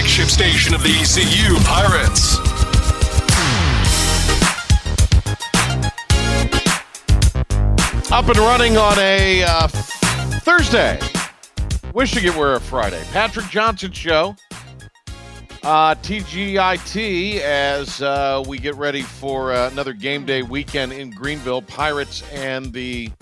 flagship station of the ECU Pirates. Up and running on a uh, Thursday. Wishing it were a Friday. Patrick Johnson Show. Uh, TGIT as uh, we get ready for uh, another game day weekend in Greenville. Pirates and the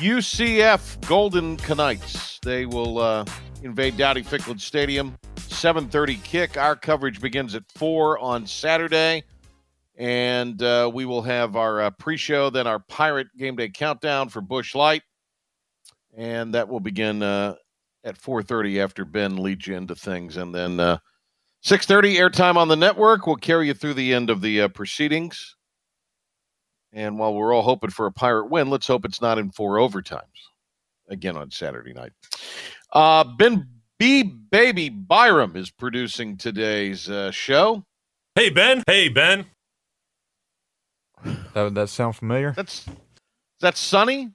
UCF Golden Knights. They will uh, invade Dowdy Ficklen Stadium. 7:30 kick. Our coverage begins at four on Saturday, and uh, we will have our uh, pre-show, then our Pirate Game Day countdown for Busch Light, and that will begin uh, at 4:30 after Ben leads you into things, and then uh, 6:30 airtime on the network will carry you through the end of the uh, proceedings. And while we're all hoping for a Pirate win, let's hope it's not in four overtimes again on Saturday night. Uh, ben B Baby Byram is producing today's uh, show. Hey Ben. Hey Ben. That that sound familiar? That's that's Sunny.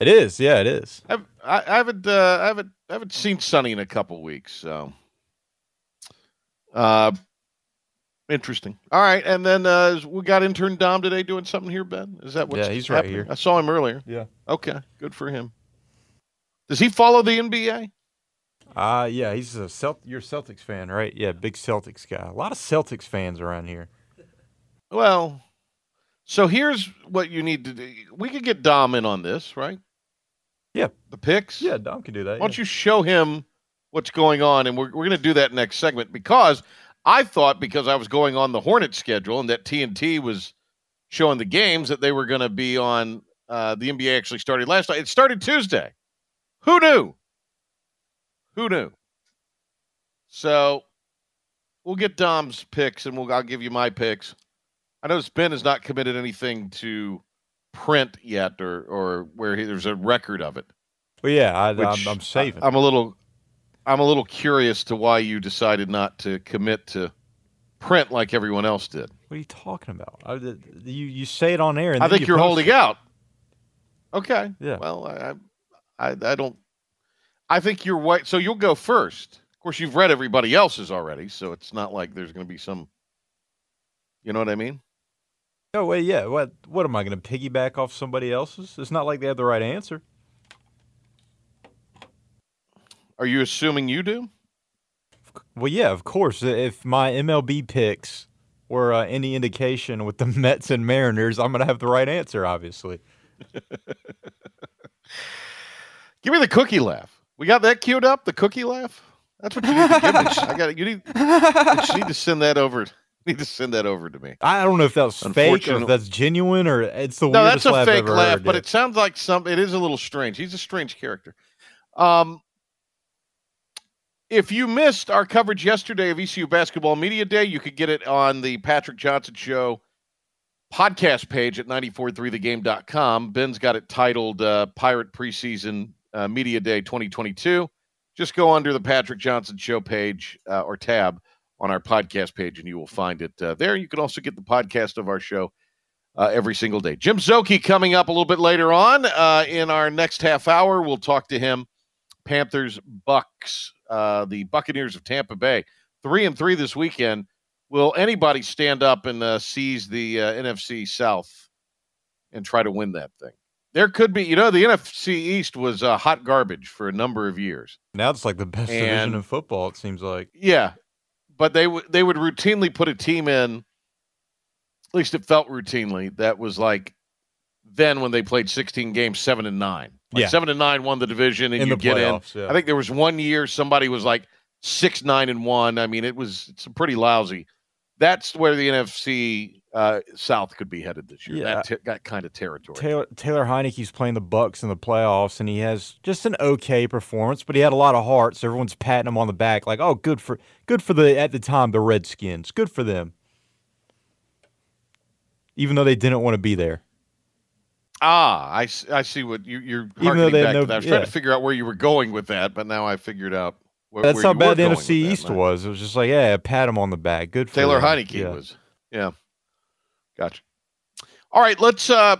It is. Yeah, it is. I've, I, I haven't uh, I haven't I haven't seen Sunny in a couple weeks, so uh, interesting. All right, and then uh, we got intern Dom today doing something here. Ben, is that what? Yeah, he's right here. I saw him earlier. Yeah. Okay, good for him. Does he follow the NBA? Uh yeah, he's a Celt. You're a Celtics fan, right? Yeah, big Celtics guy. A lot of Celtics fans around here. Well, so here's what you need to do. We could get Dom in on this, right? Yeah. The picks. Yeah, Dom can do that. Why don't you show him what's going on? And we're, we're going to do that next segment because I thought because I was going on the Hornet schedule and that TNT was showing the games that they were going to be on. Uh, the NBA actually started last night. It started Tuesday. Who knew? Who knew? So we'll get Dom's picks and we'll I'll give you my picks. I know Ben has not committed anything to print yet or or where he, there's a record of it. Well, yeah, I, I'm, I'm saving. I, am a little, I'm a little curious to why you decided not to commit to print like everyone else did. what are you talking about? I, the- you you say it on air, and I think you you're holding it. out. Okay. Yeah. Well, I, I, I don't. I think you're white. So you'll go first. Of course, you've read everybody else's already, so it's not like there's going to be some. You know what I mean? No, wait, yeah. What what am I going to piggyback off somebody else's? It's not like they have the right answer. Are you assuming you do? Well, yeah, of course. If my MLB picks were uh, any indication with the Mets and Mariners, I'm going to have the right answer, obviously. Give me the cookie laugh. We got that queued up. The cookie laugh. That's what you need to give me. I got You need. You need to send that over. You need to send that over to me. I don't know if that's fake or if that's genuine or it's the No, that's a fake laugh, but yeah. it sounds like some. It is a little strange. He's a strange character. Um, if you missed our coverage yesterday of ECU Basketball Media Day, you could get it on the Patrick Johnson Show podcast page at 943thegame.com. Ben's got it titled uh, Pirate Preseason uh, Media Day 2022. Just go under the Patrick Johnson Show page uh, or tab on our podcast page, and you will find it uh, there. You can also get the podcast of our show uh, every single day. Jim Zoki coming up a little bit later on uh, in our next half hour. We'll talk to him. Panthers, Bucks, uh, the Buccaneers of Tampa Bay, three and three this weekend. Will anybody stand up and seize the NFC South and try to win that thing? There could be, you know, the NFC East was uh, hot garbage for a number of years. now it's like the best division And- in football. It seems like. Yeah, but they would they would routinely put a team in. At least it felt routinely. That was like then when they played 16 games, seven and nine. Like Yeah. seven and nine won the division, and In you get in. yeah. I think there was one year somebody was like six nine and one. I mean, it was it's pretty lousy. That's where the NFC uh, South could be headed this year. Yeah. That, t- that kind of territory. Taylor Taylor Heinicke's playing the Bucks in the playoffs, and he has just an okay performance, but he had a lot of heart, so everyone's patting him on the back, like, "Oh, good for good for the at the time the Redskins, good for them." Even though they didn't want to be there. Ah, I, I see what you, you're though harkening they back know- to that. I was trying to figure out where you were going with that, but now I figured out. Where, That's how bad the NFC East was. It was just like, yeah, pat him on the back. Good for Taylor. Heinicke Yeah. was. Yeah. Gotcha. All right, let's uh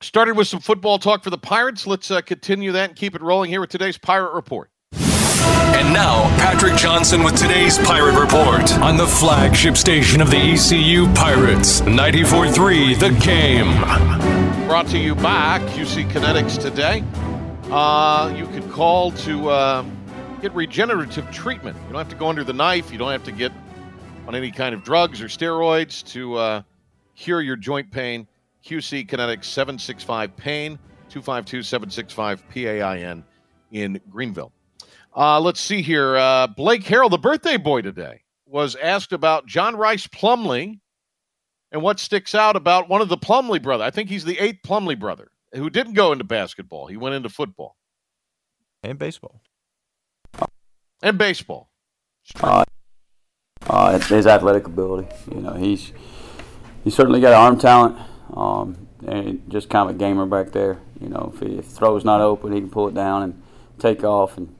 started with some football talk for the Pirates. Let's uh, continue that and keep it rolling here with today's Pirate Report. And now, Patrick Johnson with today's Pirate Report on the flagship station of the ECU Pirates, 94.3 The Game. Brought to you by QC Kinetics today. Uh, you could call to uh, get regenerative treatment. You don't have to go under the knife. You don't have to get on any kind of drugs or steroids to uh, cure your joint pain. QC Kinetics 765 Pain, 252 765 PAIN in Greenville. Uh, let's see here. Uh, Blake Harrell, the birthday boy today, was asked about John Rhys Plumlee and what sticks out about one of the Plumlee brother. I think he's the eighth Plumlee brother who didn't go into basketball. He went into football and baseball and baseball. Uh, uh, his athletic ability. You know, he's he's certainly got arm talent, um, and just kind of a gamer back there. You know, if, he, the throw's not open, he can pull it down and take off. And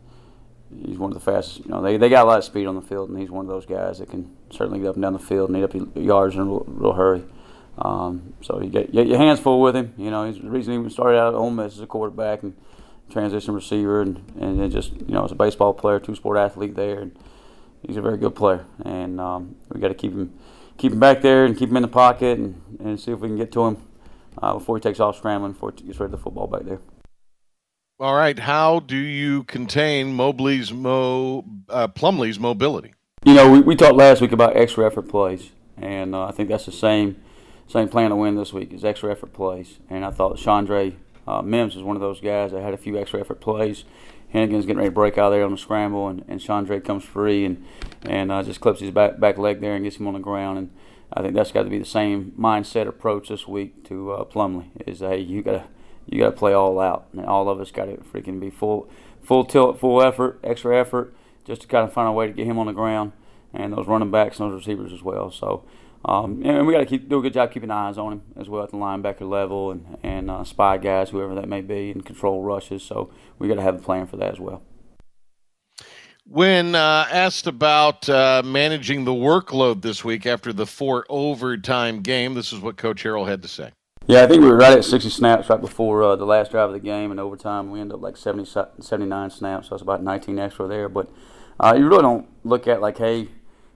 he's one of the fastest. You know, they, they got a lot of speed on the field, and he's one of those guys that can certainly get up and down the field and eat up yards in a real, real hurry. Um, so you get, get your hands full with him. You know, he's the reason he even started out at Ole Miss as a quarterback and transition receiver, and and then just you know as a baseball player, two sport athlete there, and he's a very good player. And um, we got to keep him keep him back there and keep him in the pocket and, and see if we can get to him uh, before he takes off scrambling, before he gets rid of the football back there. All right, how do you contain Mobley's Mo uh, Plumlee's mobility? You know, we, we talked last week about extra effort plays, and uh, I think that's the same same plan to win this week is extra effort plays. And I thought Chandre uh, Mims was one of those guys that had a few extra effort plays. Henigan's getting ready to break out there on the scramble, and, and Chandre comes free and and uh, just clips his back back leg there and gets him on the ground. And I think that's got to be the same mindset approach this week to uh, Plumlee. Is hey, you gotta you gotta play all out, and all of us got to freaking be full full tilt, full effort, extra effort, just to kind of find a way to get him on the ground, and those running backs and those receivers as well. So um, and we got to keep do a good job keeping eyes on him as well at the linebacker level and and uh, spy guys, whoever that may be, and control rushes. So we got to have a plan for that as well. When uh, asked about uh, managing the workload this week after the four overtime game, this is what Coach Harrell had to say. Yeah, I think we were right at 60 snaps right before uh, the last drive of the game, and overtime we ended up like 70, 79 snaps, so it's about 19 extra there. But uh, you really don't look at like, hey,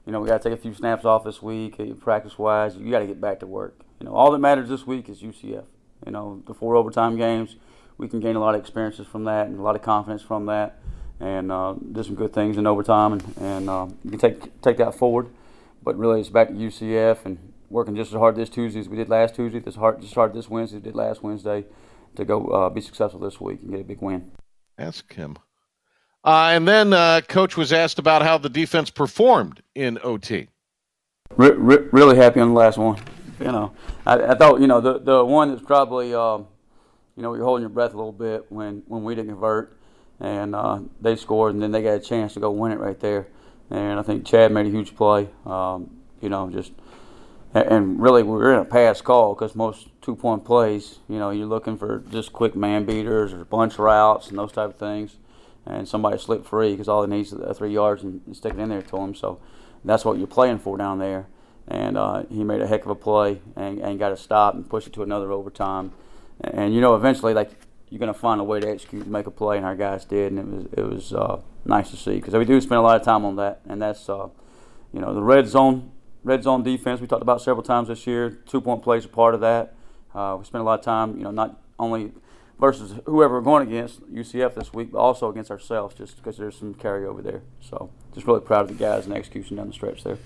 you know, we got to take a few snaps off this week, practice wise. You got to get back to work. You know, all that matters this week is UCF. You know, the four overtime games, we can gain a lot of experiences from that and a lot of confidence from that, and uh, do some good things in overtime, and, and uh, you can take take that forward. But really, it's back to UCF and working just as hard this Tuesday as we did last Tuesday, this hard just hard this Wednesday, did last Wednesday, to go uh, be successful this week and get a big win. Ask him. Uh, and then uh, coach was asked about how the defense performed in OT. Re- re- really happy on the last one. You know, I, I thought you know the the one that's probably um, you know you're holding your breath a little bit when when we didn't convert and uh, they scored and then they got a chance to go win it right there. And I think Chad made a huge play. Um, you know, just and really we were in a pass call because most two point plays, you know, you're looking for just quick man beaters or bunch routes and those type of things and somebody slip free because all it needs is three yards and, stick it in there to him. So that's what you're playing for down there. And uh, he made a heck of a play and, and got a stop and push it to another overtime. And, and you know, eventually, like you're going to find a way to execute and make a play, and our guys did, and it was it was uh, nice to see because we do spend a lot of time on that, and that's uh, you know the red zone red zone defense we talked about several times this year. Two point plays are part of that. Uh, we spend a lot of time, you know, not only versus whoever we're going against, UCF this week, but also against ourselves, just because there's some carryover there. So just really proud of the guys and the execution down the stretch there.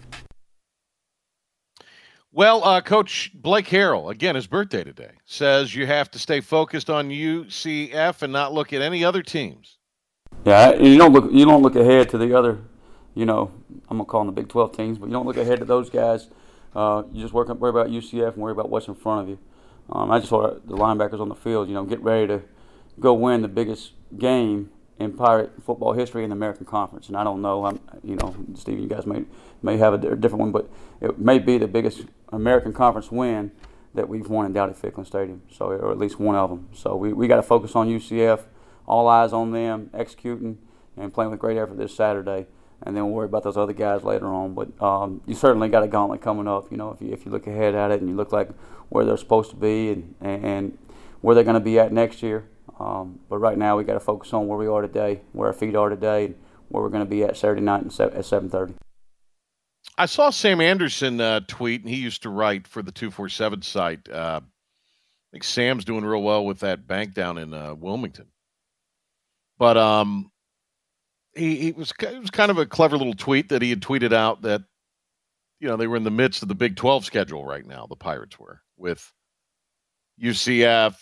Well, uh, Coach Blake Harrell, again, his birthday today, says you have to stay focused on UCF and not look at any other teams. Yeah, you don't look you don't look ahead to the other, you know, I'm gonna call them the Big 12 teams, but you don't look ahead to those guys. Uh, you just work, worry about UCF and worry about what's in front of you. Um, I just saw the linebackers on the field, you know, get ready to go win the biggest game in Pirate football history in the American Conference. And I don't know, I'm, you know, Steve, you guys may may have a different one, but it may be the biggest American Conference win that we've won in Dowdy Ficklen Stadium. So, or at least one of them. So we, we got to focus on UCF, all eyes on them, executing and playing with great effort this Saturday and then we'll worry about those other guys later on. But um, you certainly got a gauntlet coming up. You know, if you, if you look ahead at it and you look like where they're supposed to be and, and where they're going to be at next year. Um, but right now we got to focus on where we are today, where our feet are today, and where we're going to be at Saturday night at 7:30. I saw Sam Anderson uh, tweet, and he used to write for the two four seven site. Uh, I think Sam's doing real well with that bank down in uh, Wilmington. But um, he, he was it was kind of a clever little tweet that he had tweeted out that you know they were in the midst of the Big Twelve schedule right now. The Pirates were with UCF,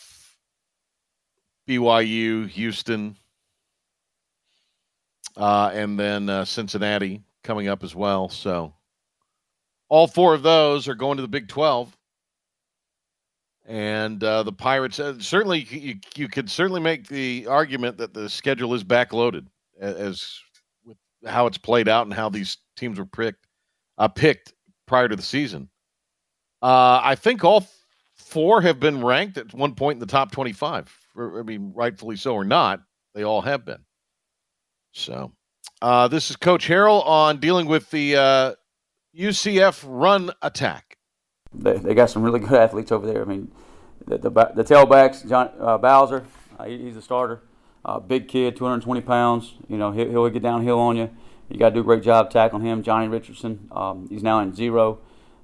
BYU, Houston, uh, and then uh, Cincinnati coming up as well. So all four of those are going to the Big 12. And uh, the Pirates, uh, certainly, you, you could certainly make the argument that the schedule is backloaded as with how it's played out and how these teams were picked, uh, picked prior to the season. Uh, I think all four have been ranked at one point in the top 25. I mean, rightfully so or not, they all have been. So, uh, this is Coach Harrell on dealing with the UCF uh, run attack. They, they got some really good athletes over there. I mean, the the, the tailbacks, John uh, Bowser, uh, he's a starter. Uh, big kid, 220 pounds. You know, he'll, he'll get downhill on you. You got to do a great job tackling him. Johnny Richardson, um, he's now in zero.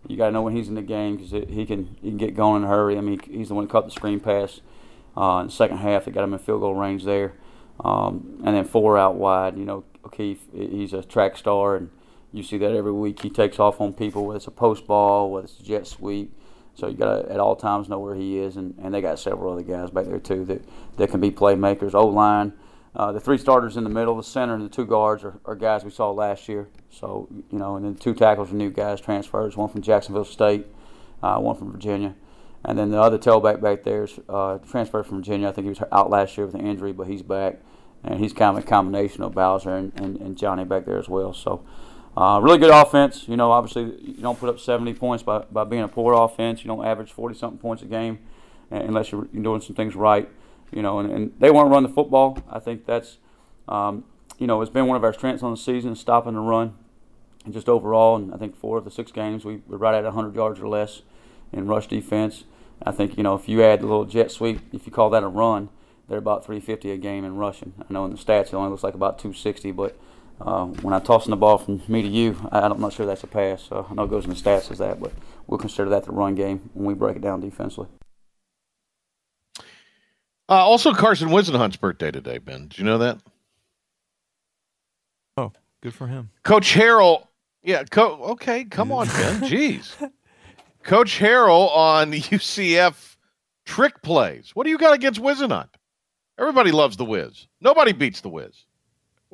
You got to know when he's in the game because he can he can get going in a hurry. I mean, he's the one who caught the screen pass uh, in the second half. They got him in field goal range there. Um, and then four out wide. You know, O'Keefe, he's a track star, and you see that every week. He takes off on people, whether it's a post ball, whether it's a jet sweep. So you got to at all times know where he is, and, and they got several other guys back there too that, that can be playmakers. O line, uh, the three starters in the middle, the center, and the two guards are, are guys we saw last year. So you know, and then two tackles are new guys, transfers. One from Jacksonville State, uh, one from Virginia, and then the other tailback back there is uh, transferred from Virginia. I think he was out last year with an injury, but he's back, and he's kind of a combination of Bowser and, and, and Johnny back there as well. So. Uh, really good offense. You know, obviously you don't put up 70 points by, by being a poor offense. You don't average 40 something points a game unless you're doing some things right. You know, and, and they want to run the football. I think that's, um, you know, it's been one of our strengths on the season, stopping the run. And just overall, and I think four of the six games we were right at 100 yards or less in rush defense. I think you know if you add the little jet sweep, if you call that a run, they're about 350 a game in rushing. I know in the stats it only looks like about 260, but uh, when I'm tossing the ball from me to you, I, I'm not sure that's a pass. So I know it goes in the stats as that, but we'll consider that the run game when we break it down defensively. Uh, also, Carson Whisenhunt's birthday today, Ben. Did you know that? Oh, good for him. Coach Harrell. Yeah, co- okay, come on, Ben. Jeez. Coach Harrell on the UCF trick plays. What do you got against Whisenhunt? Everybody loves the Wiz. Nobody beats the Wiz.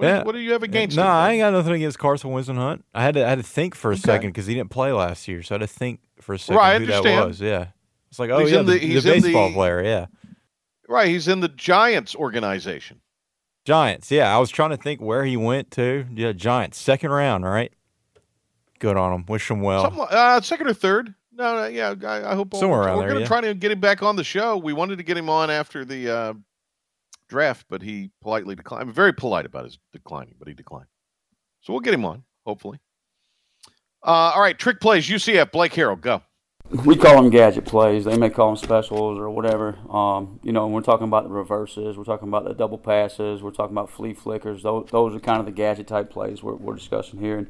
What, yeah. what do you have against no, him? No, I ain't got nothing against Carson Whisenhunt. I had to I had to think for a okay. second because he didn't play last year, so I had to think for a second right, who that was. Yeah, it's like oh he's yeah, the, the, the baseball the, player. Yeah, right. He's in the Giants organization. Giants. Yeah, I was trying to think where he went to. Yeah, Giants. Second round. All right. Good on him. Wish him well. Some, uh, second or third. No, no yeah. I, I hope somewhere around we're there. We're going to yeah. try to get him back on the show. We wanted to get him on after the uh, draft, but he politely declined. I'm very polite about his declining, but he declined. So we'll get him on, hopefully. Uh, all right, trick plays, UCF, Blake Harrell, go. We call them gadget plays. They may call them specials or whatever. Um, you know, we're talking about the reverses, we're talking about the double passes, we're talking about flea flickers. Those, those are kind of the gadget type plays we're, we're discussing here. And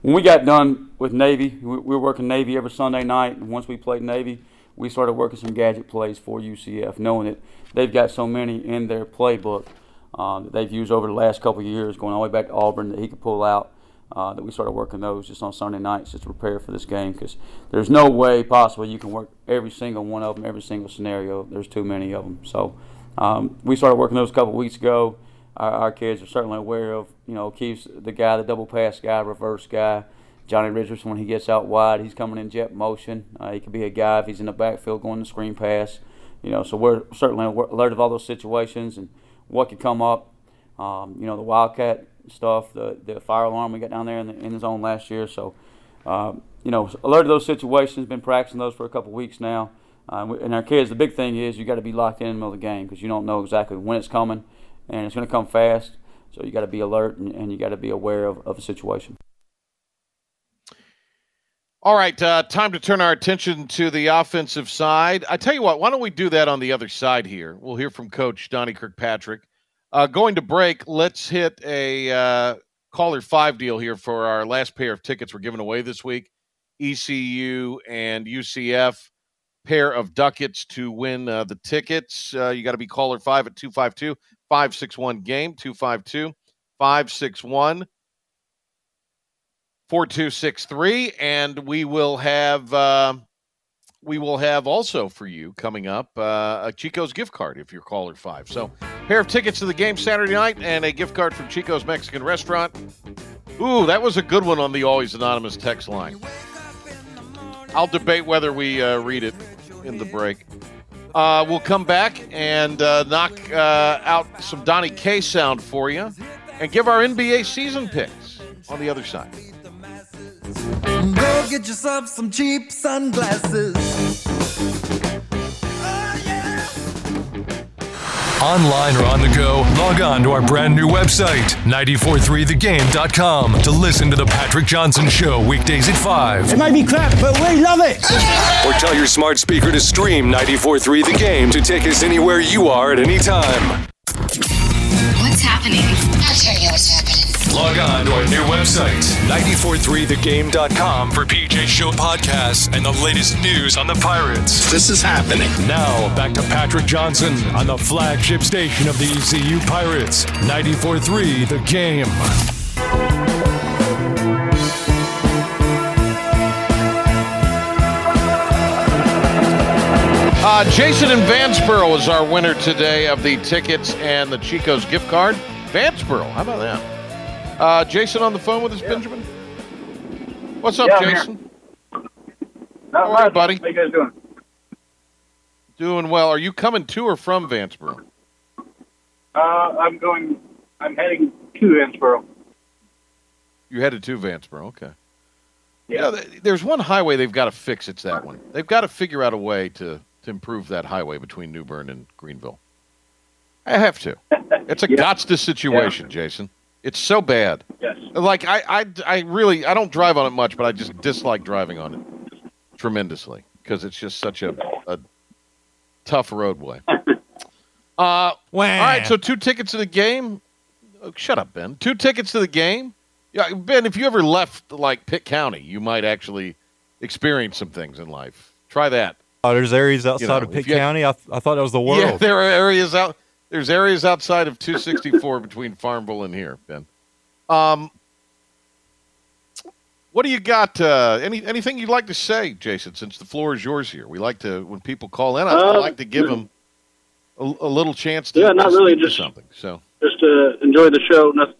when we got done with Navy, we, we were working Navy every Sunday night. And once we played Navy, we started working some gadget plays for UCF, knowing that they've got so many in their playbook uh, that they've used over the last couple of years, going all the way back to Auburn, that he could pull out. Uh, that we started working those just on Sunday nights just to prepare for this game because there's no way possible you can work every single one of them, every single scenario. There's too many of them. So um, we started working those a couple weeks ago. Our, our, kids are certainly aware of, you know, Keith's the guy, the double pass guy, reverse guy. Johnny Richardson, when he gets out wide, he's coming in jet motion. Uh, he could be a guy if he's in the backfield going the screen pass. You know, so we're certainly alert of all those situations and what could come up. Um, you know, the Wildcat stuff, the the fire alarm we got down there in the, in the zone last year. So, uh, you know, alert of those situations. Been practicing those for a couple weeks now. Uh, and our kids, the big thing is you got to be locked in in the middle of the game because you don't know exactly when it's coming, and it's going to come fast. So you got to be alert and, and you got to be aware of, of the situation. All right, uh, time to turn our attention to the offensive side. I tell you what, why don't we do that on the other side here? We'll hear from Coach Donnie Kirkpatrick. Uh, going to break, let's hit a uh, caller five deal here for our last pair of tickets we're giving away this week. ECU and UCF pair of ducats to win uh, the tickets. Uh, you got to be caller five at 252 561 game 252 561 4263 and we will have uh, we will have also for you coming up uh, a Chico's gift card if you're caller five. So, pair of tickets to the game Saturday night and a gift card from Chico's Mexican Restaurant. Ooh, that was a good one on the always anonymous text line. I'll debate whether we uh, read it in the break. Uh, we'll come back and uh, knock uh, out some Donnie K sound for you and give our NBA season picks on the other side. Go get yourself some cheap sunglasses. Oh, Online or on the go, log on to our brand new website, 943thegame.com, to listen to The Patrick Johnson Show weekdays at 5. It might be crap, but we love it. Or tell your smart speaker to stream 943 The Game to take us anywhere you are at any time. What's happening? I'll tell you what's happening. Log on to our new website, 943thegame.com, for PJ Show podcasts and the latest news on the Pirates. This is happening. Now, back to Patrick Johnson on the flagship station of the ECU Pirates, 943 The Game. Uh, Jason in Vanceboro is our winner today of the tickets and the Chico's gift card. Vanceboro, how about that? Uh, Jason on the phone with us, Benjamin. What's up, Yeah, Jason? Not right, much. buddy. How you guys doing? Doing well. Are you coming to or from Vanceboro? Uh, I'm going. I'm heading to Innsboro. You headed to Vanceboro, okay. Yeah. You know, there's one highway they've got to fix. It's that one. They've got to figure out a way to, to improve that highway between New Bern and Greenville. I have to. It's a Yeah. Gotsta situation, Jason. It's so bad. Yes. Like I, I, I really, I don't drive on it much, but I just dislike driving on it tremendously because it's just such a, a tough roadway. Uh, all right, so two tickets to the game. Oh, shut up, Ben. Two tickets to the game. Yeah, Ben. If you ever left like Pitt County, you might actually experience some things in life. Try that. Oh, there's areas outside know, of Pitt if you had- County. I, th- I thought that was the world. Yeah, there are areas out. There's areas outside of 264 between Farmville and here, Ben. Um, what do you got? Uh, any anything you'd like to say, Jason? Since the floor is yours here, we like to when people call in. I, I Uh, like to give them a, a little chance to Yeah, not really, speak just- something. So Just to enjoy the show. Nothing,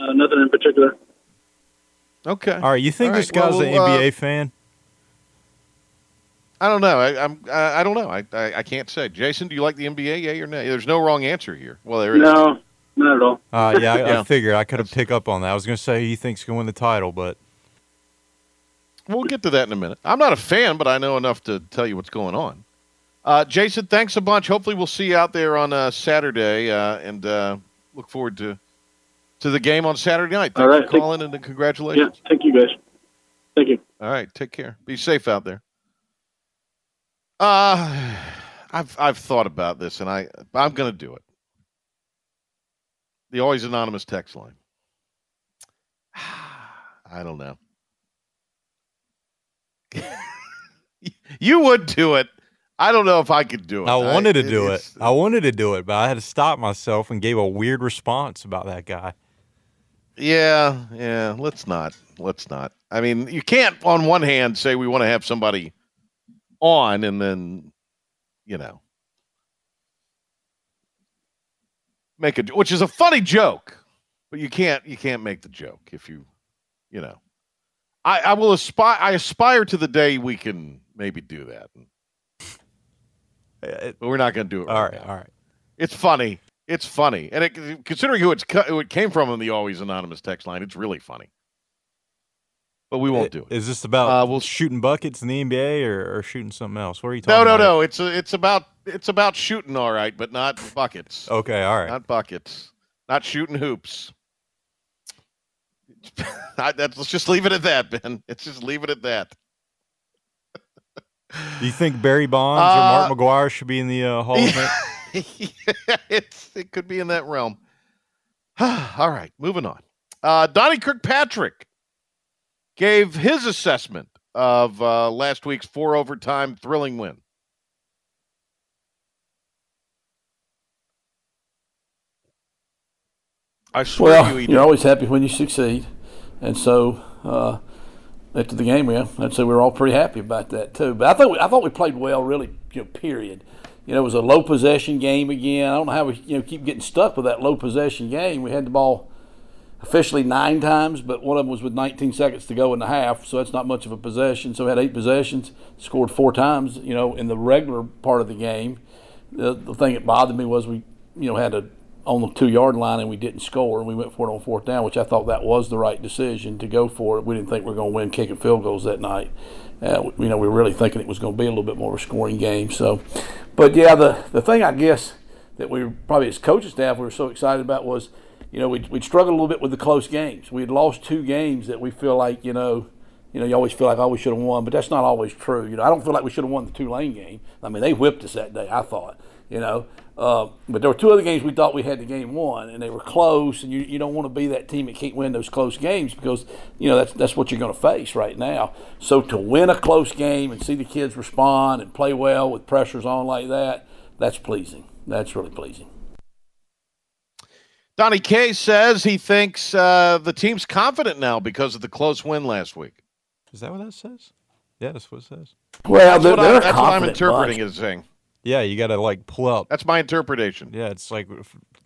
uh, nothing in particular. okay, All right, you think All this right, guy's well, an uh, NBA fan? I don't know. I, I'm I, I don't know. I, I I can't say. Jason, do you like the NBA? Yeah or no? There's no wrong answer here. Well, there is. No, not at all. Uh, yeah, I, Yeah. I figured I could have picked up on that. I was going to say he thinks he can win the title, but We'll get to that in a minute. I'm not a fan, but I know enough to tell you what's going on. Uh, Jason, thanks a bunch. Hopefully, we'll see you out there on uh, Saturday, uh, and uh, look forward to to the game on Saturday night. Thanks All right, for thank- calling and uh, Yeah, thank you guys. Thank you. All right, take care. Be safe out there. Uh I've I've thought about this, and I I'm going to do it. The always anonymous text line. I don't know. you would do it. I don't know if I could do it. I wanted to do it. I wanted to do it, but I had to stop myself and gave a weird response about that guy. Yeah, yeah. Let's not. Let's not. I mean, you can't, on one hand, say we want to have somebody on, and then, you know, make a which is a funny joke, but you can't you can't make the joke if you, you know. I I will aspire. I aspire to the day we can maybe do that, Uh, but we're not going to do it. all right, right all right It's funny. It's funny, and it, considering who it's who it came from in the always anonymous text line, it's really funny. But we won't do it. Is this about Uh, we'll- shooting buckets in the NBA or, or shooting something else? What are you No, talking no, about? no. It's a, it's about it's about shooting, all right, but not buckets. Okay, all right. Not buckets. Not shooting hoops. I- that's, let's just leave it at that, Ben. Let's just leave it at that. Do you think Barry Bonds Uh, or Mark McGwire should be in the uh, Hall of Fame? yeah, it's it could be in that realm. all right, moving on. Uh, Donnie Kirkpatrick gave his assessment of uh, last week's four overtime thrilling win. I swear well, you you're always happy when you succeed, and so uh, after the game, yeah, I'd say we were all pretty happy about that too. But I thought we, I thought we played well, really. You know, period. You know, it was a low possession game again. I don't know how we you know keep getting stuck with that low possession game. We had the ball officially nine times, but one of them was with 19 seconds to go in the half, so that's not much of a possession. So we had eight possessions, scored four times. You know, in the regular part of the game, the, the thing that bothered me was we you know had a on the two yard line and we didn't score and we went for it on fourth down, which I thought that was the right decision to go for it. We didn't think we were going to win kicking field goals that night. Uh, you know, we were really thinking it was going to be a little bit more of a scoring game. So, but yeah, the the thing I guess that we probably as coaching staff we were so excited about was, you know, we'd, we'd struggled a little bit with the close games. We had lost two games that we feel like, you know, you know, you always feel like, oh, we should have won, but that's not always true. You know, I don't feel like we should have won the Tulane game. I mean, they whipped us that day, I thought, you know. Uh, but there were two other games we thought we had the game won, and they were close. And you, you don't want to be that team that can't win those close games because you know that's that's what you're going to face right now. So to win a close game and see the kids respond and play well with pressures on like that, that's pleasing. That's really pleasing. Donnie K says he thinks uh, the team's confident now because of the close win last week. Is that what that says? Yeah, that's what it says. Well, That's, they're, what, they're I, a that's what I'm interpreting bunch. as saying. Yeah, you got to like pull out. That's my interpretation. Yeah, it's like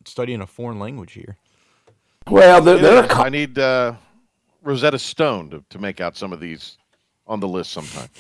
studying a foreign language here. Well, they're, It they're a is. I need uh, Rosetta Stone to, to make out some of these on the list sometime.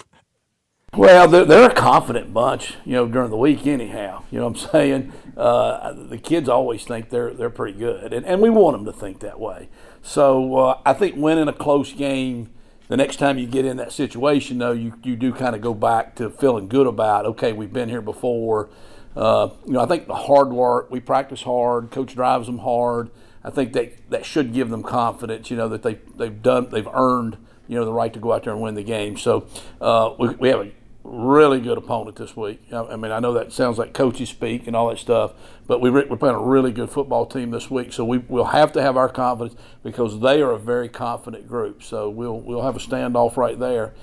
Well, they're, they're a confident bunch, you know, during the week anyhow. You know what I'm saying? Uh, the kids always think they're they're pretty good, and, and we want them to think that way. So uh, I think winning a close game, the next time you get in that situation, though, you, you do kind of go back to feeling good about, okay, we've been here before. Uh, you know, I think the hard work, we practice hard, coach drives them hard. I think that, that should give them confidence, you know, that they, they've done, they've earned, you know, the right to go out there and win the game. So uh, we, we have a really good opponent this week. I mean, I know that sounds like coaches speak and all that stuff, but we re- we're playing a really good football team this week. So we will have to have our confidence because they are a very confident group. So we'll we'll have a standoff right there.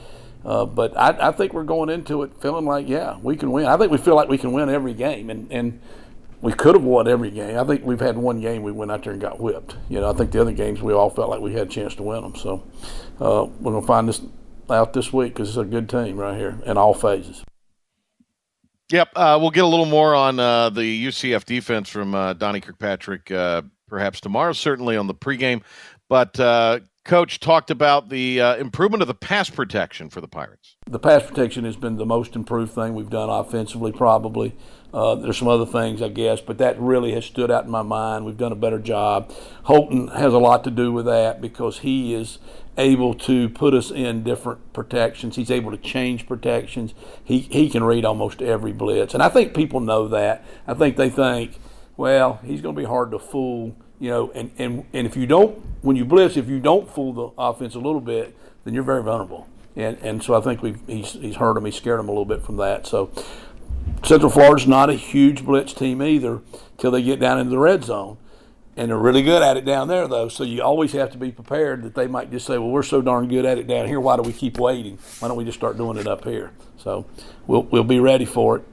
Uh, but I, I think we're going into it feeling like, yeah, we can win. I think we feel like we can win every game, and and we could have won every game. I think we've had one game we went out there and got whipped. You know, I think the other games we all felt like we had a chance to win them. So uh, we're gonna find this out this week because it's a good team right here in all phases. Yep, uh, we'll get a little more on uh, the UCF defense from uh, Donnie Kirkpatrick uh, perhaps tomorrow, certainly on the pregame. But uh, Coach talked about the uh, improvement of the pass protection for the Pirates. The pass protection has been the most improved thing we've done offensively, probably. Uh, there's some other things, I guess, but that really has stood out in my mind. We've done a better job. Holton has a lot to do with that because he is able to put us in different protections. He's able to change protections. He, he can read almost every blitz. And I think people know that. I think they think, well, he's going to be hard to fool, you know, and, and, and if you don't, when you blitz, if you don't fool the offense a little bit, then you're very vulnerable. And, and so I think we've, he's, he's hurt him. He scared him a little bit from that. So Central Florida's not a huge blitz team either till they get down into the red zone. And they're really good at it down there, though. So you always have to be prepared that they might just say, well, we're so darn good at it down here. Why do we keep waiting? Why don't we just start doing it up here? So we'll, we'll be ready for it.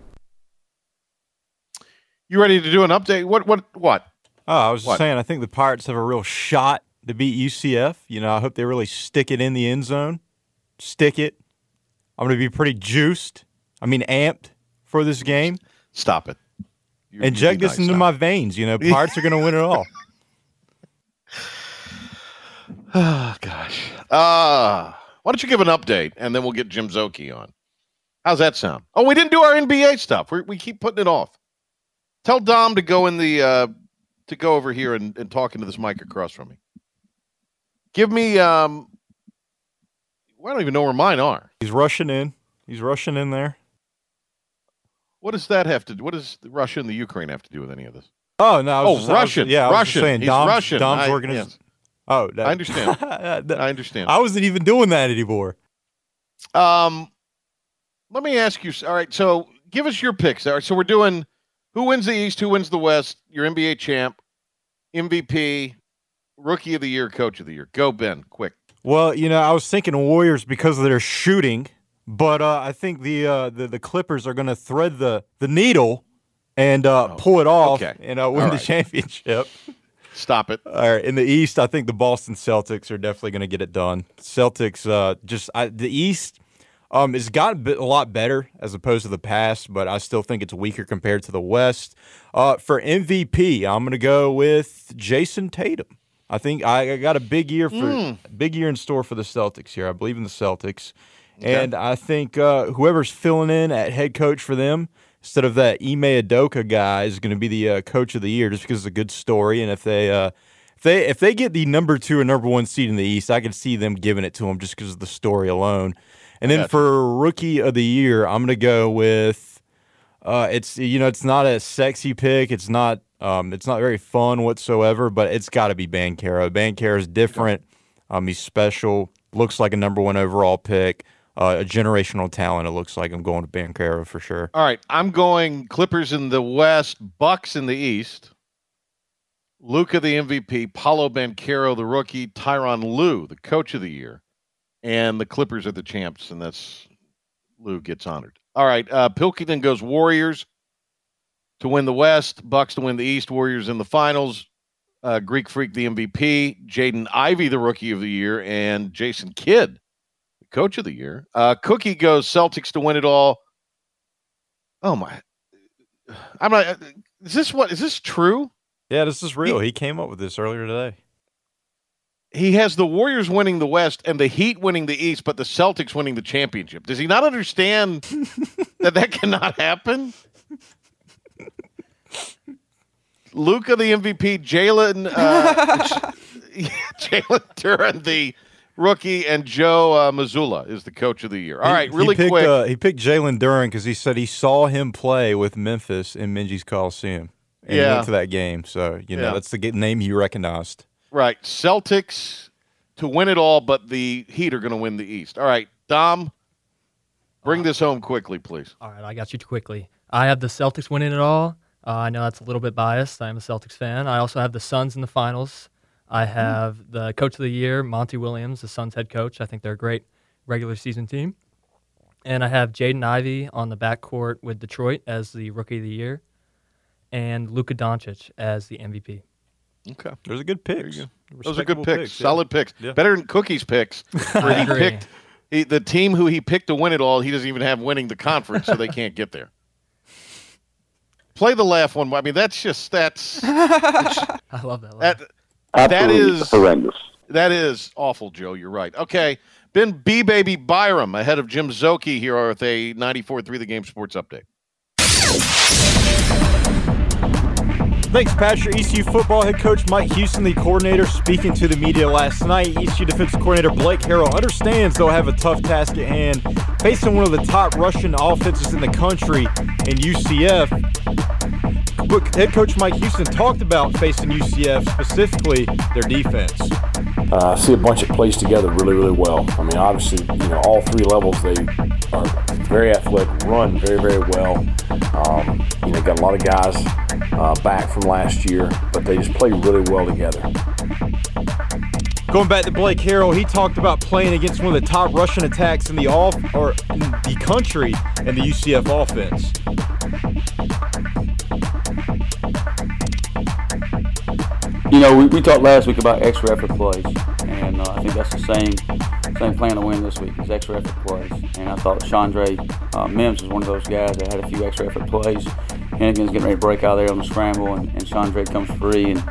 You ready to do an update? What? What? What? Oh, I was just What? saying, I think the Pirates have a real shot to beat UCF. You know, I hope they really stick it in the end zone. Stick it. I'm going to be pretty juiced. I mean, amped for this game. Stop it. You- Inject this into now. my veins. You know, Pirates are going to win it all. Oh gosh. Uh why don't you give an update and then we'll get Jim Zoki on? How's that sound? Oh, we didn't do our NBA stuff. we we keep putting it off. Tell Dom to go in the uh to go over here and, and talk into this mic across from me. Give me um I don't even know where mine are. He's rushing in. He's rushing in there. What does that have to do? What does Russia and the Ukraine have to do with any of this? Oh no! I was Oh, just- was- Russian, yeah, was just Russian. saying, He's Dom's, Russian. Dom's I- organization. Oh, that, I understand. That- I understand. I wasn't even doing that anymore. Um, let me ask you. All right, so give us your picks. All right, so we're doing who wins the East, who wins the West, your NBA champ, MVP, rookie of the year, coach of the year. Go, Ben, quick. Well, you know, I was thinking Warriors because of their shooting, but uh, I think the, uh, the the Clippers are going to thread the the needle and uh, Oh, pull it off okay. and uh, win All the championship. Stop it. All right, in the East, I think the Boston Celtics are definitely going to get it done. Celtics, uh, just I, the East, um, it's gotten a, bit, a lot better as opposed to the past, but I still think it's weaker compared to the West. Uh, for MVP, I'm going to go with Jayson Tatum. I think I, I got a big year for Mm. big year in store for the Celtics here. I believe in the Celtics, and I think uh, whoever's filling in at head coach for them instead of that Ime Udoka guy is going to be the uh, coach of the year just because it's a good story. And if they uh, if they if they get the number two or number one seed in the East, I could see them giving it to them just because of the story alone. And then for rookie of the year, I'm going to go with uh, it's you know it's not a sexy pick. It's not um, it's not very fun whatsoever. But it's got to be Banchero. Banchero is different. Um, he's special. Looks like a number one overall pick. Uh, a generational talent. It looks like I'm going to Banchero for sure. All right, I'm going Clippers in the West, Bucks in the East. Luka the MVP, Paolo Banchero the rookie, Tyronn Lue the coach of the year, and the Clippers are the champs, and that's Lue gets honored. All right, uh, Pilkington goes Warriors to win the West, Bucks to win the East, Warriors in the finals. Uh, Greek Freak the MVP, Jaden Ivey the rookie of the year, and Jason Kidd coach of the year. Uh, Cookie goes Celtics to win it all. Oh my! I'm not. Is this what? Is this true? Yeah, this is real. He came up with this earlier today. He has the Warriors winning the West and the Heat winning the East, but the Celtics winning the championship. Does he not understand that that cannot happen? Luka, the MVP, Jalen, uh, Jalen Duren, the rookie, and Joe uh, Mazzulla is the coach of the year. All He- right, really he picked, quick. Uh, he picked Jalen Duren because he said he saw him play with Memphis in Minji's Coliseum. And he went to that game. So, you know, Yeah. that's the name he recognized. Right. Celtics to win it all, but the Heat are going to win the East. All right. Dom, bring this home quickly, please. All right, I got you quickly. I have the Celtics winning it all. Uh, I know that's a little bit biased. I'm a Celtics fan. I also have the Suns in the finals. I have the coach of the year, Monty Williams, the Suns head coach. I think they're a great regular season team. And I have Jaden Ivey on the backcourt with Detroit as the rookie of the year, and Luka Doncic as the MVP. Okay. Those are good picks. Those are good Respectable picks. yeah. Solid picks. Yeah. Better than Cookie's picks. Where he picked he, the team who he picked to win it all. He doesn't even have winning the conference, so they can't get there. Play the laugh one. I mean, that's just that's I love that. that that Absolutely is horrendous. that is awful, Joe. You're right. Okay, Ben B baby Byram ahead of Jim Zoki here with a 94 3 The Game Sports update. Thanks, Patrick. ECU football head coach Mike Houston, the coordinator, speaking to the media last night. ECU defensive coordinator Blake Harrell understands they'll have a tough task at hand, facing one of the top rushing offenses in the country in UCF. But head coach Mike Houston talked about facing UCF, specifically their defense. uh, see a bunch of plays together really, really well. I mean, obviously, you know, all three levels they are very athletic, run very, very well. Um, you know, got a lot of guys uh, back from last year, but they just play really well together. Going back to Blake Harrell, he talked about playing against one of the top rushing attacks in the off or in the country in the UCF offense. You know, we, we talked last week about extra effort plays, and uh, I think that's the same same plan to win this week is extra effort plays. And I thought Chandre uh, Mims was one of those guys that had a few extra effort plays. Henigan's getting ready to break out there on the scramble, and, and Chandre comes free and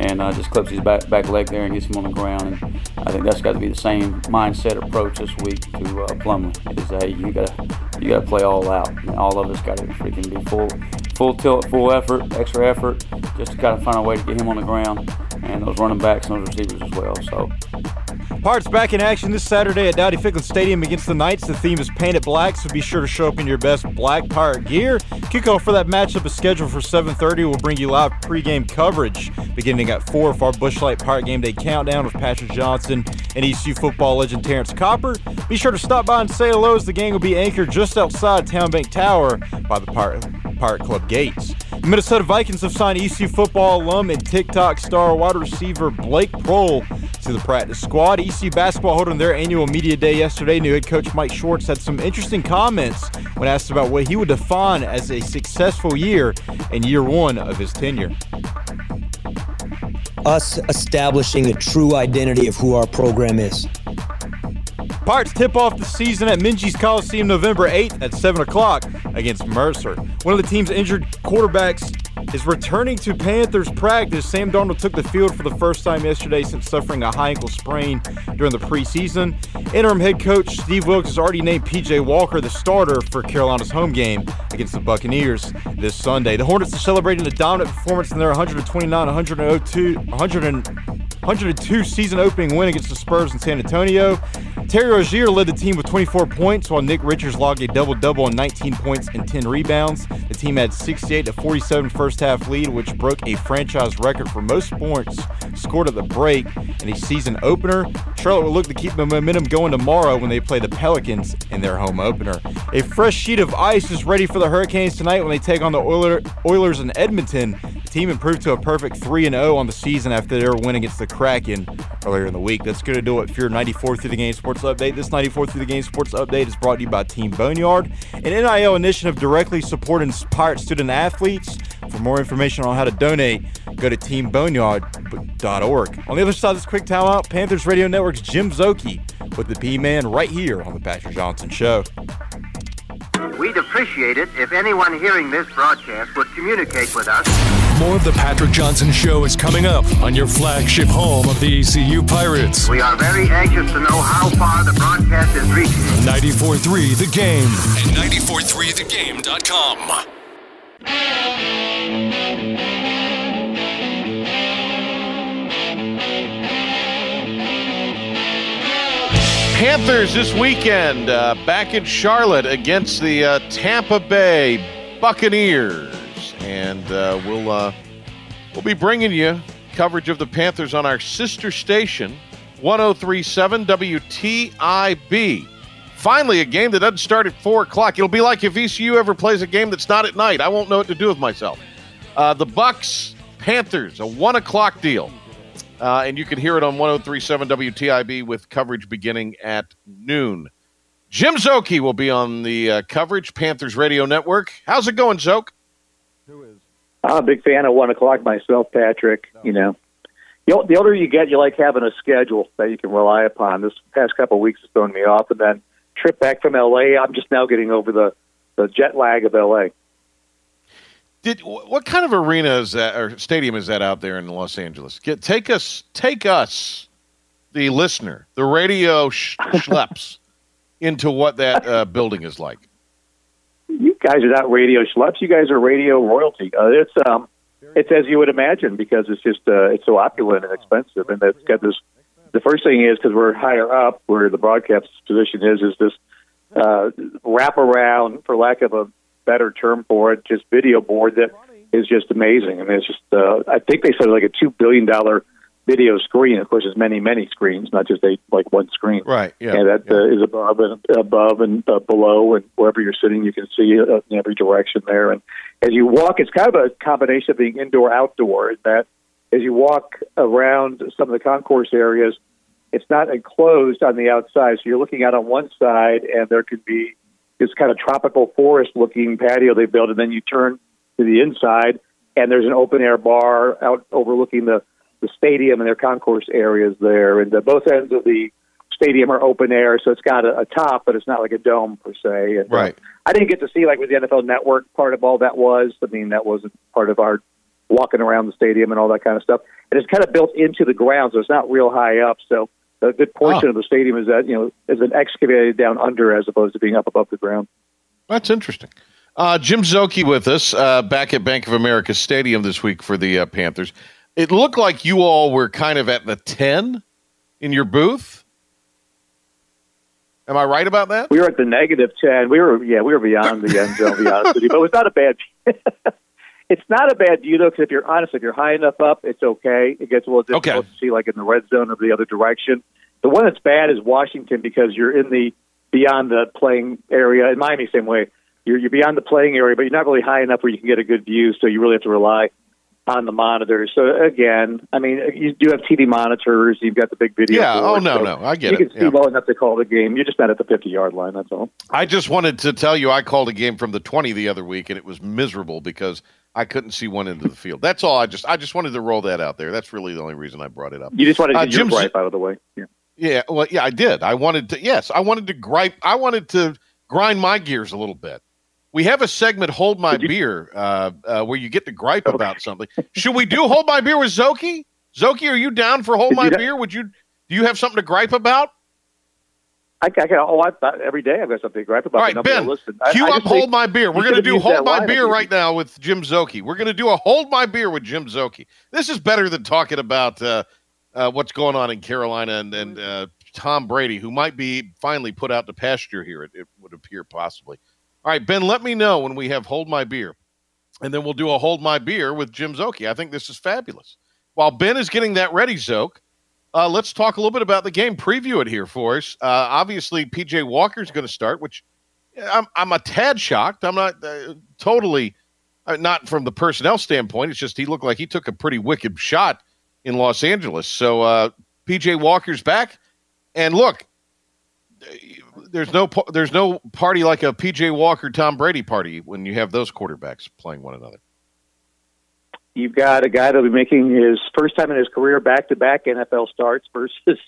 and uh, just clips his back back leg there and gets him on the ground. And I think that's got to be the same mindset approach this week to uh, Plumlee. Is hey, you gotta you gotta play all out. And all of us got to freaking be full full tilt, full effort, extra effort, just to kind of find a way to get him on the ground and those running backs and those receivers as well. So. Pirates back in action this Saturday at Dowdy Ficklen Stadium against the Knights. The theme is painted black, so be sure to show up in your best black pirate gear. Kickoff for that matchup is scheduled for 7:30. We'll bring you live pregame coverage beginning at 4 for our Busch Light Pirate Game Day countdown with Patrick Johnson and ECU football legend Terrance Copper. Be sure to stop by and say hello as the gang will be anchored just outside Town Bank Tower by the Pirate, Pirate Club gates. The Minnesota Vikings have signed ECU football alum and TikTok star wide receiver Blake Proehl to the practice squad. ECU basketball holding their annual media day yesterday. New head coach Mike Schwartz had some interesting comments when asked about what he would define as a successful year in year one of his tenure. Us establishing a true identity of who our program is. Pirates tip off the season at Minges Coliseum November 8th at 7 o'clock against Mercer. One of the team's injured quarterbacks is returning to Panthers practice. Sam Darnold took the field for the first time yesterday since suffering a high ankle sprain during the preseason. Interim head coach Steve Wilks has already named PJ Walker the starter for Carolina's home game against the Buccaneers this Sunday. The Hornets are celebrating a dominant performance in their 129 102 102 season opening win against the Spurs in San Antonio. Terry Rozier led the team with 24 points, while Nick Richards logged a double double on 19 points and 10 rebounds. The team had 68 to 47 first half lead, which broke a franchise record for most points scored at the break in a season opener. Charlotte will look to keep the momentum going tomorrow when they play the Pelicans in their home opener. A fresh sheet of ice is ready for the Hurricanes tonight when they take on the Oilers in Edmonton. Team improved to a perfect 3 0 on the season after their win against the Kraken earlier in the week. That's going to do it for your 94 through the game sports update. This 94 through the game sports update is brought to you by Team Boneyard, an NIL initiative directly supporting Pirate student athletes. For more information on how to donate, go to teamboneyard.org. On the other side of this quick timeout, Panthers Radio Network's Jim Szoke with the P Man right here on the Patrick Johnson Show. We'd appreciate it if anyone hearing this broadcast would communicate with us. More of the Patrick Johnson Show is coming up on your flagship home of the ECU Pirates. We are very anxious to know how far the broadcast is reaching. 94.3 The Game and 94.3thegame.com. Panthers this weekend uh, back in Charlotte against the uh, Tampa Bay Buccaneers, and uh, we'll uh, we'll be bringing you coverage of the Panthers on our sister station, 103.7 WTIB. Finally, a game that doesn't start at four o'clock. It'll be like if ECU ever plays a game that's not at night. I won't know what to do with myself. Uh, the Bucks Panthers, a one o'clock deal. Uh, and you can hear it on 1037 WTIB with coverage beginning at noon. Jim Szoke will be on the uh, coverage, Panthers Radio Network. How's it going, Zoke? I'm a big fan of 1 o'clock myself, Patrick. You know, the older you get, you like having a schedule that you can rely upon. This past couple of weeks has thrown me off. And then trip back from L.A., I'm just now getting over the, the jet lag of L.A. Did what kind of arena is that or stadium is that out there in Los Angeles? Get take us take us, the listener, the radio sh- schleps, into what that uh, building is like. You guys are not radio schleps. You guys are radio royalty. Uh, it's um, it's as you would imagine because it's just uh, it's so opulent and expensive, and it's got this. The first thing is because we're higher up, where the broadcast position is, is this uh, wrap around, for lack of a better term for it, just video board that is just amazing. Mean, it's just, uh, I think they said like a $2 billion video screen. Of course, there's many, many screens, not just a, like one screen. Right. Yeah. And that yeah. Uh, is above and above and uh, below and wherever you're sitting, you can see uh, in every direction there. And as you walk, it's kind of a combination of being indoor, outdoor, in that as you walk around some of the concourse areas, it's not enclosed on the outside. So you're looking out on one side and there could be this kind of tropical forest looking patio they built, and then you turn to the inside, and there's an open air bar out overlooking the, the stadium and their concourse areas there. And the, both ends of the stadium are open air, so it's got a, a top, but it's not like a dome per se. And, right. Uh, I didn't get to see like what the NFL Network part of all that was. I mean, that wasn't part of our walking around the stadium and all that kind of stuff. And it's kind of built into the ground, so it's not real high up. So a good portion Oh. of the stadium is that you know has been excavated down under as opposed to being up above the ground. That's interesting. Uh, Jim Szoke with us uh, back at Bank of America Stadium this week for the uh, Panthers. It looked like you all were kind of at the 10 in your booth. Am I right about that? We were at the negative ten. We were yeah, we were beyond the end zone. To be honest with you, but it was not a bad. it's not a bad view though, because if you're honest, if you're high enough up, it's okay. It gets a little difficult Okay. to see like in the red zone or the other direction. The one that's bad is Washington because you're in the beyond the playing area. In Miami, same way. you're you're beyond the playing area, but you're not really high enough where you can get a good view. So you really have to rely on the monitors. So again, I mean, you do have TV monitors. You've got the big video. Yeah. board, Oh no, so no, I get you it. You can see Yeah. well enough to call the game. You're just not at the 50 yard line. That's all. I just wanted to tell you I called a game from the 20 the other week and it was miserable because I couldn't see one end of the field. That's all. I just I just wanted to roll that out there. That's really the only reason I brought it up. You just wanted to Uh, gripe out of the way. Yeah. Yeah, well, yeah, I did. I wanted to. Yes, I wanted to gripe. I wanted to grind my gears a little bit. We have a segment, "Hold My Beer," uh, uh, where you get to gripe about something. Should we do "Hold My Beer" with Szoke? Szoke, are you down for "Hold My you- Beer"? Would you? Do you have something to gripe about? I, I got, oh, I thought every day I've got something to gripe about. All right, Ben, listen. I- cue I up "Hold My Beer." We're going to do "Hold My line, Beer" right now with Jim Szoke. We're going to do a "Hold My Beer" with Jim Szoke. This is better than talking about uh, uh, what's going on in Carolina and, and uh, Tom Brady, who might be finally put out to pasture here. It, it would appear possibly. All right, Ben, let me know when we have "Hold My Beer," and then we'll do a "Hold My Beer" with Jim Szoke. I think this is fabulous. While Ben is getting that ready, Zoke, uh, let's talk a little bit about the game. Preview it here for us. Uh, obviously, PJ Walker is going to start, which I'm, I'm a tad shocked. I'm not uh, totally, uh, not from the personnel standpoint. It's just he looked like he took a pretty wicked shot in Los Angeles. So uh, PJ Walker's back, and look, there's no there's no party like a PJ Walker Tom Brady party when you have those quarterbacks playing one another. You've got a guy that'll be making his first time in his career back to back NFL starts versus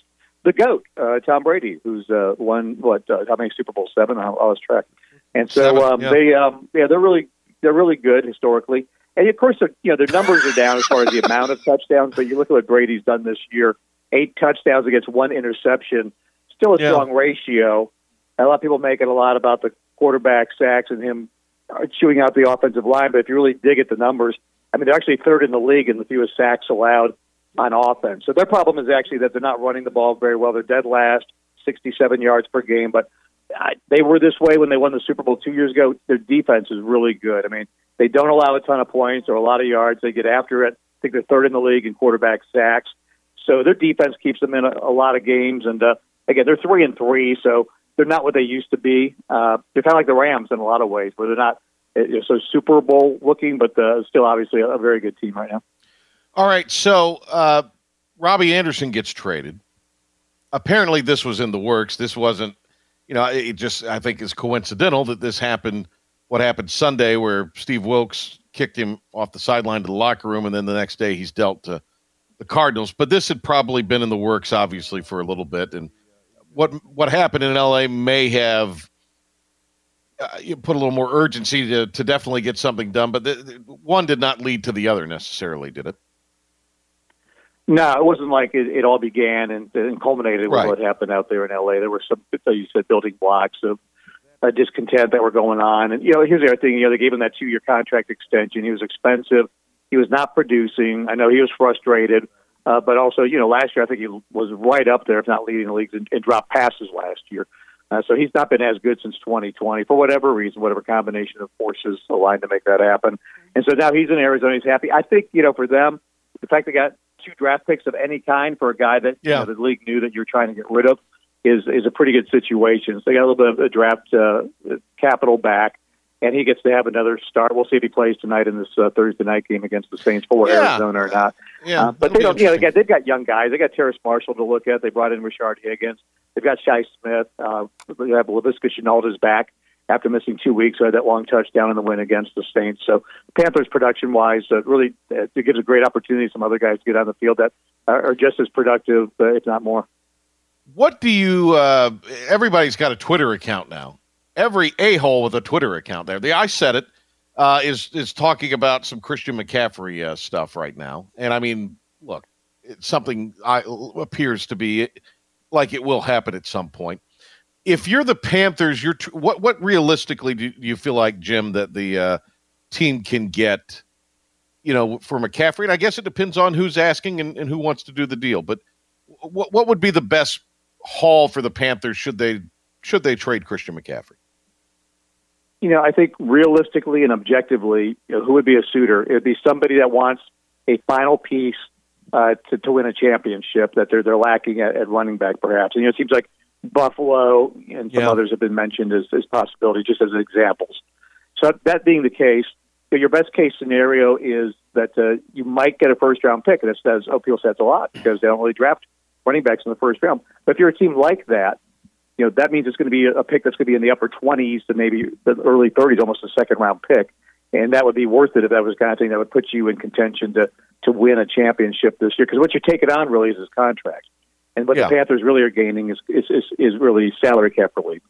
the GOAT, uh, Tom Brady, who's uh, won what uh, how many Super Bowl seven? I lost track. And so Seven, um, yeah. they um, yeah they're really they're really good historically. And of course, you know their numbers are down as far as the amount of touchdowns. But you look at what Brady's done this year: eight touchdowns against one interception. Still a Yeah. strong ratio. A lot of people make it a lot about the quarterback sacks and him chewing out the offensive line. But if you really dig at the numbers, I mean, they're actually third in the league in the fewest sacks allowed on offense. So their problem is actually that they're not running the ball very well. They're dead last, 67 yards per game. But I, they were this way when they won the Super Bowl two years ago. Their defense is really good. I mean, they don't allow a ton of points or a lot of yards. They get after it. I think they're third in the league in quarterback sacks. So their defense keeps them in a, a lot of games. And uh, again, they're three and three, so they're not what they used to be. Uh, they're kind of like the Rams in a lot of ways, where they're not uh, so Super Bowl looking, but uh, still obviously a, a very good team right now. All right, so uh, Robbie Anderson gets traded. Apparently, this was in the works. This wasn't, you know, it just I think is coincidental that this happened. What happened Sunday, where Steve Wilks kicked him off the sideline to the locker room, and then the next day he's dealt to the Cardinals. But this had probably been in the works, obviously, for a little bit. And what what happened in L.A. may have uh, you put a little more urgency to to definitely get something done. But the, the- one did not lead to the other necessarily, did it? No, it wasn't like it, it all began and, and culminated with Right. what happened out there in L.A. There were some, as you said, building blocks of uh, discontent that were going on. And, you know, here's the other thing. You know, they gave him that two-year contract extension. He was expensive. He was not producing. I know he was frustrated. Uh, but also, you know, last year I think he was right up there, if not leading the leagues, and, and dropped passes last year. Uh, so he's not been as good since 2020 for whatever reason, whatever combination of forces aligned to make that happen. And so now he's in Arizona. He's happy. I think, you know, for them, the fact they got two draft picks of any kind for a guy that Yeah. you know, the league knew that you're trying to get rid of is is a pretty good situation. So they got a little bit of a draft uh, capital back, and he gets to have another start. We'll see if he plays tonight in this uh, Thursday night game against the Saints for Yeah. Arizona or not. Yeah, Uh, but they don't. You know, interesting. again, they've got young guys. They got Terrace Marshall to look at. They brought in Rashard Higgins. They've got Shi Smith. Uh, they have Laviska Shenault is back after missing two weeks. Had that long touchdown in the win against the Saints. So Panthers production wise, uh, really uh, it gives a great opportunity some other guys to get on the field that are, are just as productive, uh, if not more. What do you? Uh, everybody's got a Twitter account now. Every a hole with a Twitter account there. The I said it uh, is is talking about some Christian McCaffrey uh, stuff right now, and I mean, look, it's something I, appears to be like it will happen at some point. If you're the Panthers, you're what what realistically do you feel like, Jim, that the uh, team can get? You know, for McCaffrey, and I guess it depends on who's asking and, and who wants to do the deal. But what what would be the best haul for the Panthers should they should they trade Christian McCaffrey? You know, I think realistically and objectively, you know, who would be a suitor? It would be somebody that wants a final piece uh, to to win a championship that they're they're lacking at, at running back, perhaps. And you know, it seems like Buffalo and some Yeah. others have been mentioned as, as possibilities, just as examples. so that being the case, your best case scenario is that uh, you might get a first round pick, and it says oh, people say that's a lot because they don't really draft running backs in the first round. But if you're a team like that, you know that means it's going to be a pick that's going to be in the upper 20s to maybe the early 30s, almost a second round pick, and that would be worth it if that was kind of thing that would put you in contention to to win a championship this year. Because what you're taking on really is his contract, and what Yeah. the Panthers really are gaining is is is, is really salary cap relief.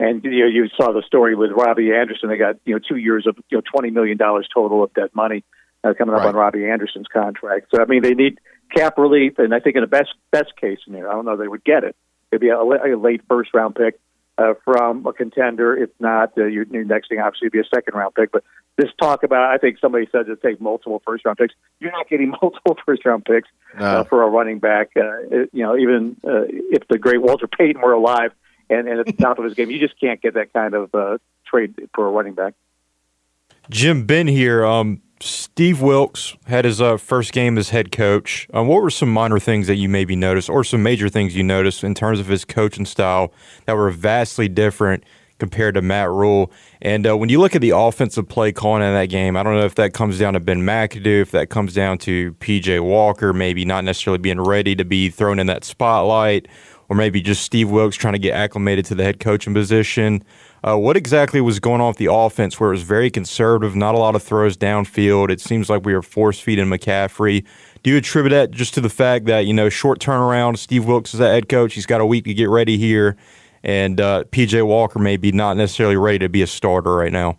And you know, you saw the story with Robbie Anderson. They got you know two years of you know twenty million dollars total of dead money uh, coming up Right. on Robbie Anderson's contract. So I mean, they need cap relief, and I think in the best best case scenario, I don't know they would get it. It'd be a, a late first round pick uh, from a contender. If not, uh, your, your next thing obviously would be a second round pick. But this talk about, I think somebody said to take multiple first round picks. You're not getting multiple first round picks uh, for a running back. Uh, it- you know, even uh, if the great Walter Payton were alive and, and at the top of his game, you just can't get that kind of uh, trade for a running back. Jim Ben here. Um, Steve Wilks had his uh, first game as head coach. Um, what were some minor things that you maybe noticed, or some major things you noticed in terms of his coaching style that were vastly different compared to Matt Rhule? And uh, when you look at the offensive play calling in that game, I don't know if that comes down to Ben McAdoo, if that comes down to PJ Walker, maybe not necessarily being ready to be thrown in that spotlight, or maybe just Steve Wilks trying to get acclimated to the head coaching position. Uh, what exactly was going on with the offense where it was very conservative, not a lot of throws downfield? It seems like we were force feeding McCaffrey. Do you attribute that just to the fact that, you know, short turnaround, Steve Wilks is the head coach, he's got a week to get ready here, and uh, PJ Walker may be not necessarily ready to be a starter right now?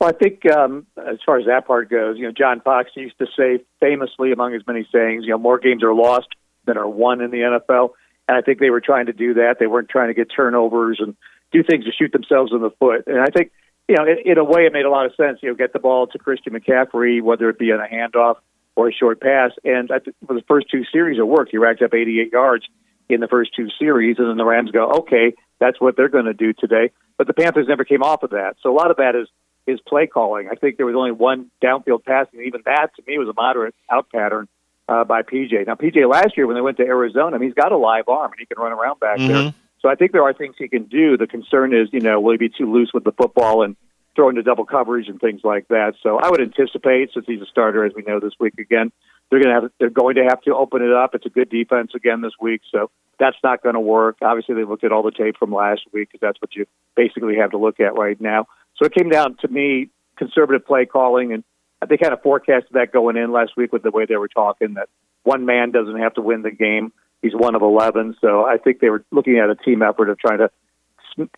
Well, I think um, as far as that part goes, you know, John Fox used to say famously among his many sayings, you know, more games are lost than are won in the NFL. And I think they were trying to do that. They weren't trying to get turnovers and do things to shoot themselves in the foot. And I think, you know, in, in a way, it made a lot of sense. You know, get the ball to Christian McCaffrey, whether it be on a handoff or a short pass. And I think for the first two series, it worked. He racked up 88 yards in the first two series, and then the Rams go, okay, that's what they're going to do today. But the Panthers never came off of that. So a lot of that is is play calling. I think there was only one downfield pass, and even that to me was a moderate out pattern uh, by PJ. Now PJ last year when they went to Arizona, I mean, he's got a live arm and he can run around back there. Mhm. So I think there are things he can do. The concern is, you know, will he be too loose with the football and throw into double coverage and things like that. So I would anticipate, since he's a starter, as we know this week again, they're going to have they're going to have to open it up. It's a good defense again this week, so that's not going to work. Obviously, they looked at all the tape from last week because that's what you basically have to look at right now. So it came down to me conservative play calling, and they kind of forecasted that going in last week with the way they were talking that one man doesn't have to win the game. He's one of eleven, so I think they were looking at a team effort of trying to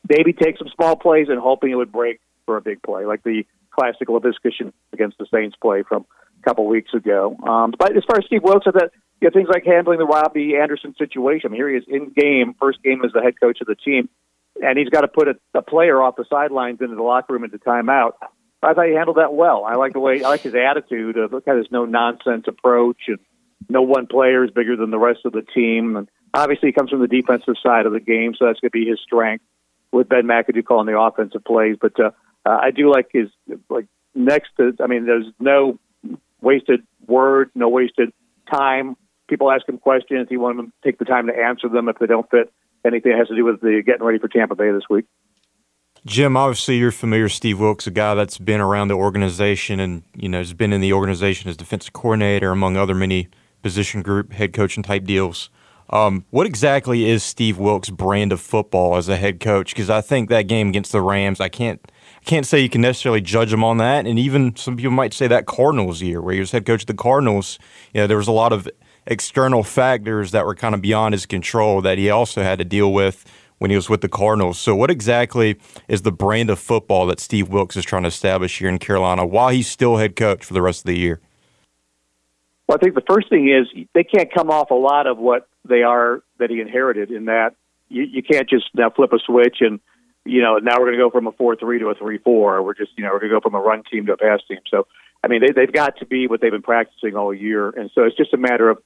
maybe take some small plays and hoping it would break for a big play, like the classic Laviska against the Saints play from a couple weeks ago. Um, but as far as Steve Wilks, I thought you know, things like handling the Robbie Anderson situation. I mean, here he is in game, first game as the head coach of the team, and he's got to put a, a player off the sidelines into the locker room into timeout. I thought he handled that well. I like the way I like his attitude of kind of this no nonsense approach and no one player is bigger than the rest of the team. And obviously, he comes from the defensive side of the game, so that's going to be his strength. With Ben McAdoo calling the offensive plays, but uh, uh, I do like his like next to. I mean, there's no wasted word, no wasted time. People ask him questions. He wants them to take the time to answer them if they don't fit anything that has to do with the getting ready for Tampa Bay this week. Jim, obviously you're familiar with Steve Wilks, a guy that's been around the organization and you know has been in the organization as defensive coordinator, among other many position group head coaching type deals. Um, what exactly is Steve Wilks' brand of football as a head coach? Because I think that game against the Rams, I can't I can't say you can necessarily judge him on that, and even some people might say that Cardinals year where he was head coach of the Cardinals, you know, there was a lot of external factors that were kind of beyond his control that he also had to deal with when he was with the Cardinals. So, what exactly is the brand of football that Steve Wilks is trying to establish here in Carolina while he's still head coach for the rest of the year? Well, I think the first thing is they can't come off a lot of what they are that he inherited. In that you, you can't just now flip a switch and you know now we're going to go from a four three to a three four. We're just you know we're going to go from a run team to a pass team. So I mean they, they've got to be what they've been practicing all year, and so it's just a matter of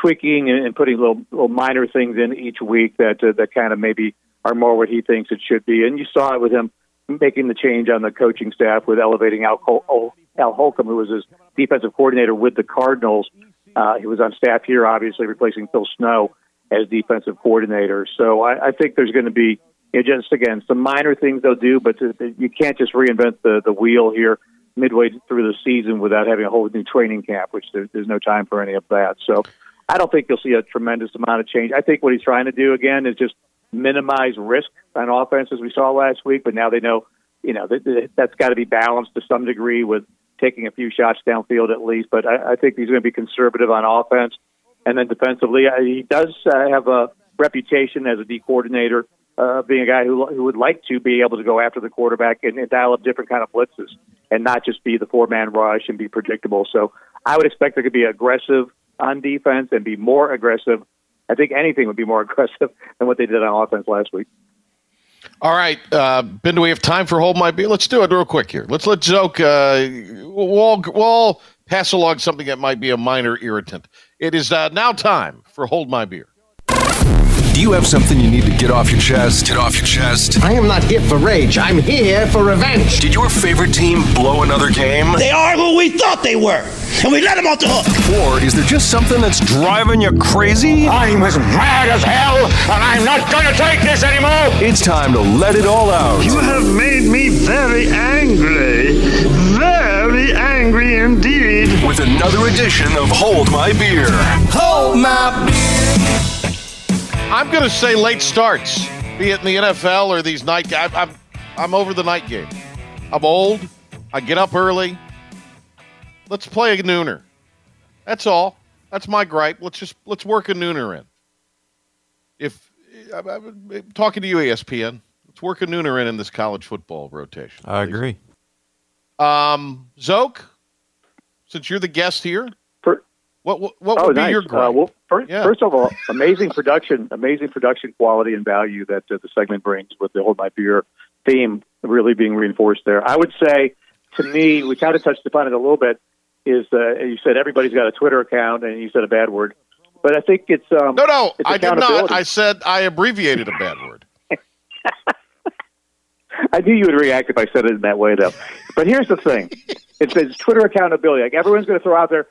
tweaking and, putting little, little minor things in each week that uh, that kind of maybe are more what he thinks it should be. And you saw it with him making the change on the coaching staff with elevating Al, Col- Al Holcomb, who was his defensive coordinator with the Cardinals. Uh, he was on staff here, obviously replacing Phil Snow as defensive coordinator. So I, I think there's going to be you know, just again some minor things they'll do, but to, you can't just reinvent the the wheel here midway through the season without having a whole new training camp, which there, there's no time for any of that. So I don't think you'll see a tremendous amount of change. I think what he's trying to do again is just minimize risk on offense as we saw last week, but now they know, you know, that, that's got to be balanced to some degree with taking a few shots downfield at least. But I, I think he's going to be conservative on offense. And then defensively, he does uh, have a reputation as a D coordinator uh, being a guy who who would like to be able to go after the quarterback and, and dial up different kind of blitzes and not just be the four man rush and be predictable. So I would expect there could be aggressive on defense and be more aggressive. I think anything would be more aggressive than what they did on offense last week. All right, uh, Ben, do we have time for Hold My Beer? Let's do it real quick here. Let's let Zoke, uh, we'll, we'll pass along something that might be a minor irritant. It is uh, now time for Hold My Beer. Do you have something you need to get off your chest? Get off your chest. I am not here for rage. I'm here for revenge. Did your favorite team blow another game? They are who we thought they were, and we let them off the hook. Or is there just something that's driving you crazy? I'm as mad as hell, and I'm not going to take this anymore. It's time to let it all out. You have made me very angry. Very angry indeed. With another edition of Hold My Beer. Hold my beer. I'm going to say late starts, be it in the NFL or these night. I'm, I'm I'm over the night game. I'm old. I get up early. Let's play a nooner. That's all. That's my gripe. Let's just let's work a nooner in. If I'm, I'm talking to you, ESPN, let's work a nooner in in this college football rotation. I agree. Um, Zoke, since you're the guest here, what what, what oh, would nice. be your gripe? Uh, well, first, Yeah. first of all, amazing production, amazing production quality and value that uh, the segment brings with the Hold My Beer theme really being reinforced there. I would say, to me, we kind of touched upon it a little bit. Is uh, you said everybody's got a Twitter account, and you said a bad word, but I think it's um, no, no, it's I did not. I said I abbreviated a bad word. I knew you would react if I said it in that way, though. But here's the thing: it's, it's Twitter accountability. Like everyone's going to throw out their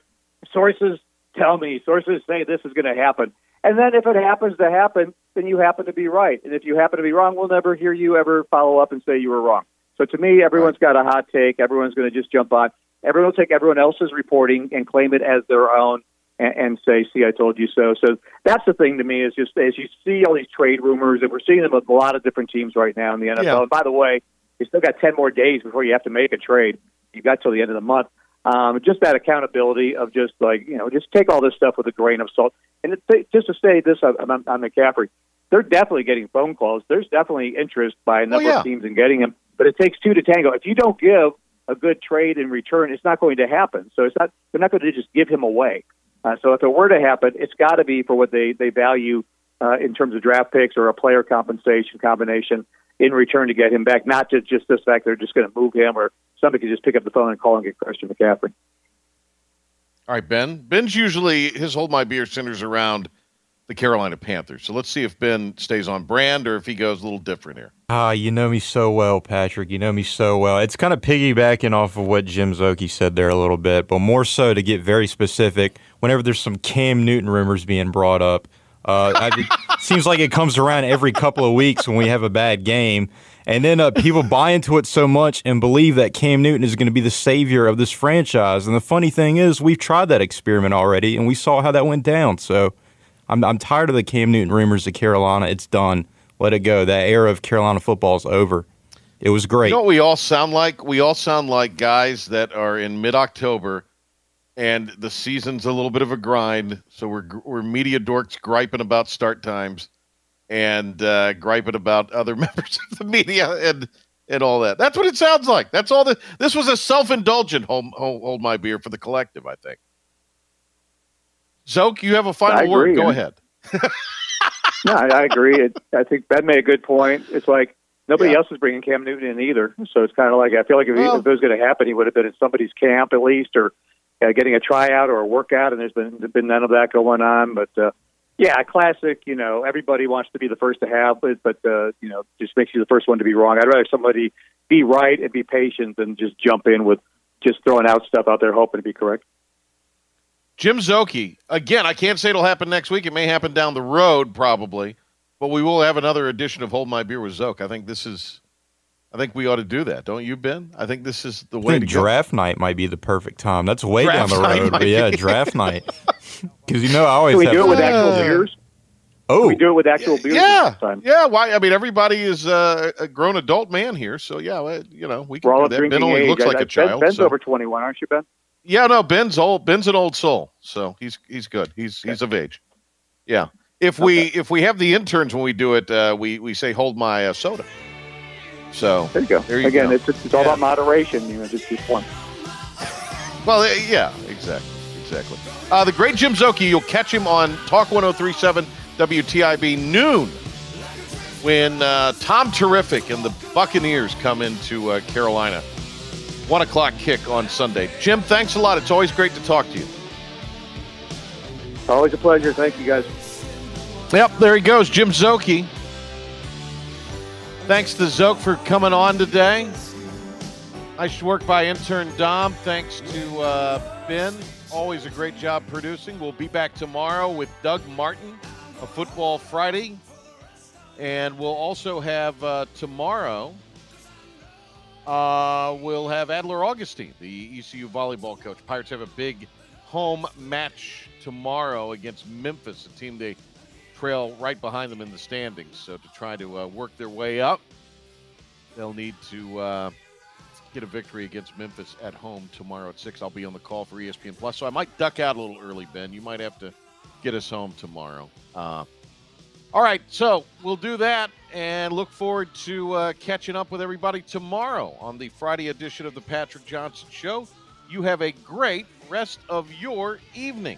sources tell me, sources say this is going to happen, and then if it happens to happen, then you happen to be right, and if you happen to be wrong, we'll never hear you ever follow up and say you were wrong. So to me, everyone's got a hot take. Everyone's going to just jump on. Everyone will take everyone else's reporting and claim it as their own and, and say, "See, I told you so." So that's the thing to me is just as you see all these trade rumors, and we're seeing them with a lot of different teams right now in the NFL. Yeah. And by the way, you still got ten more days before you have to make a trade. You got till the end of the month. Um, just that accountability of just like you know, just take all this stuff with a grain of salt. And it, just to say this on, on, on McCaffrey, they're definitely getting phone calls. There's definitely interest by a number yeah. of teams in getting him, but it takes two to tango. If you don't give a good trade in return, it's not going to happen. So it's not they're not going to just give him away. Uh, so if it were to happen, it's got to be for what they they value uh, in terms of draft picks or a player compensation combination in return to get him back. Not just just this fact they're just going to move him or somebody could just pick up the phone and call and get Christian McCaffrey. All right, Ben. Ben's usually his hold my beer centers around the Carolina Panthers. So let's see if Ben stays on brand or if he goes a little different here. Ah, you know me so well, Patrick. You know me so well. It's kind of piggybacking off of what Jim Szoke said there a little bit, but more so to get very specific. Whenever there's some Cam Newton rumors being brought up, uh, it seems like it comes around every couple of weeks when we have a bad game, and then uh, people buy into it so much and believe that Cam Newton is going to be the savior of this franchise. And the funny thing is, we've tried that experiment already, and we saw how that went down. So. I'm I'm tired of the Cam Newton rumors of Carolina. It's done. Let it go. That era of Carolina football is over. It was great. You know we all sound like? We all sound like guys that are in mid October and the season's a little bit of a grind. So we're, we're media dorks griping about start times and uh, griping about other members of the media and, and all that. That's what it sounds like. That's all the. This was a self indulgent hold, hold, hold my beer for the collective, I think. Zoke, you have a final word. Go ahead. No, I, agree. It, I think Ben made a good point. It's like nobody else is bringing Cam Newton in either. So it's kind of like I feel like if, Well- if it was going to happen, he would have been in somebody's camp at least, or uh, getting a tryout or a workout. And there's been been none of that going on. But uh, yeah, classic. You know, everybody wants to be the first to have it, but uh, you know, just makes you the first one to be wrong. I'd rather somebody be right and be patient than just jump in with just throwing out stuff out there hoping to be correct. Jim Szoke, again, I can't say it'll happen next week. It may happen down the road, probably. But we will have another edition of Hold My Beer with Zoke. I think this is. I think we ought to do that, don't you, Ben? I think this is the I way to think go. draft night might be the perfect time. That's way Draft down the road, but yeah, be. draft night. Because you know I always Can we have do it with to- actual Uh, beers? Oh, Can we do it with actual beers Yeah, time? yeah. Why? I mean, everybody is uh, a grown adult man here, so yeah, you know, we can We're all do that. Ben only age. looks I- like I- a Ben- child. Ben's so- over 21, aren't you, Ben? Yeah, no, Ben's old. Ben's an old soul, so he's he's good. He's he's of age. Yeah. If we if we have the interns when we do it, uh, we we say hold my uh, soda. So There you go. There you Again, go. it's it's all Yeah. about moderation. You know, just just one. Well, uh, yeah, exactly, exactly. Uh, the great Jim Szoke, you'll catch him on Talk 1037 WTIB noon when uh, Tom Terrific and the Buccaneers come into uh, Carolina. One o'clock kick on Sunday. Jim, thanks a lot. It's always great to talk to you. Always a pleasure. Thank you, guys. Yep, there he goes, Jim Szoke. Thanks to Zoke for coming on today. Nice work by intern Dom. Thanks to uh, Ben. Always a great job producing. We'll be back tomorrow with Doug Martin, a Football Friday. And we'll also have uh, tomorrow, uh, we'll have Adler Augustine, the ECU volleyball coach. Pirates have a big home match tomorrow against Memphis, a team they trail right behind them in the standings. So to try to uh, work their way up, they'll need to uh, get a victory against Memphis at home tomorrow at six. I'll be on the call for ESPN Plus, so I might duck out a little early. Ben, you might have to get us home tomorrow. Uh, all right, so we'll do that and look forward to uh, catching up with everybody tomorrow on the Friday edition of the Patrick Johnson Show. You have a great rest of your evening.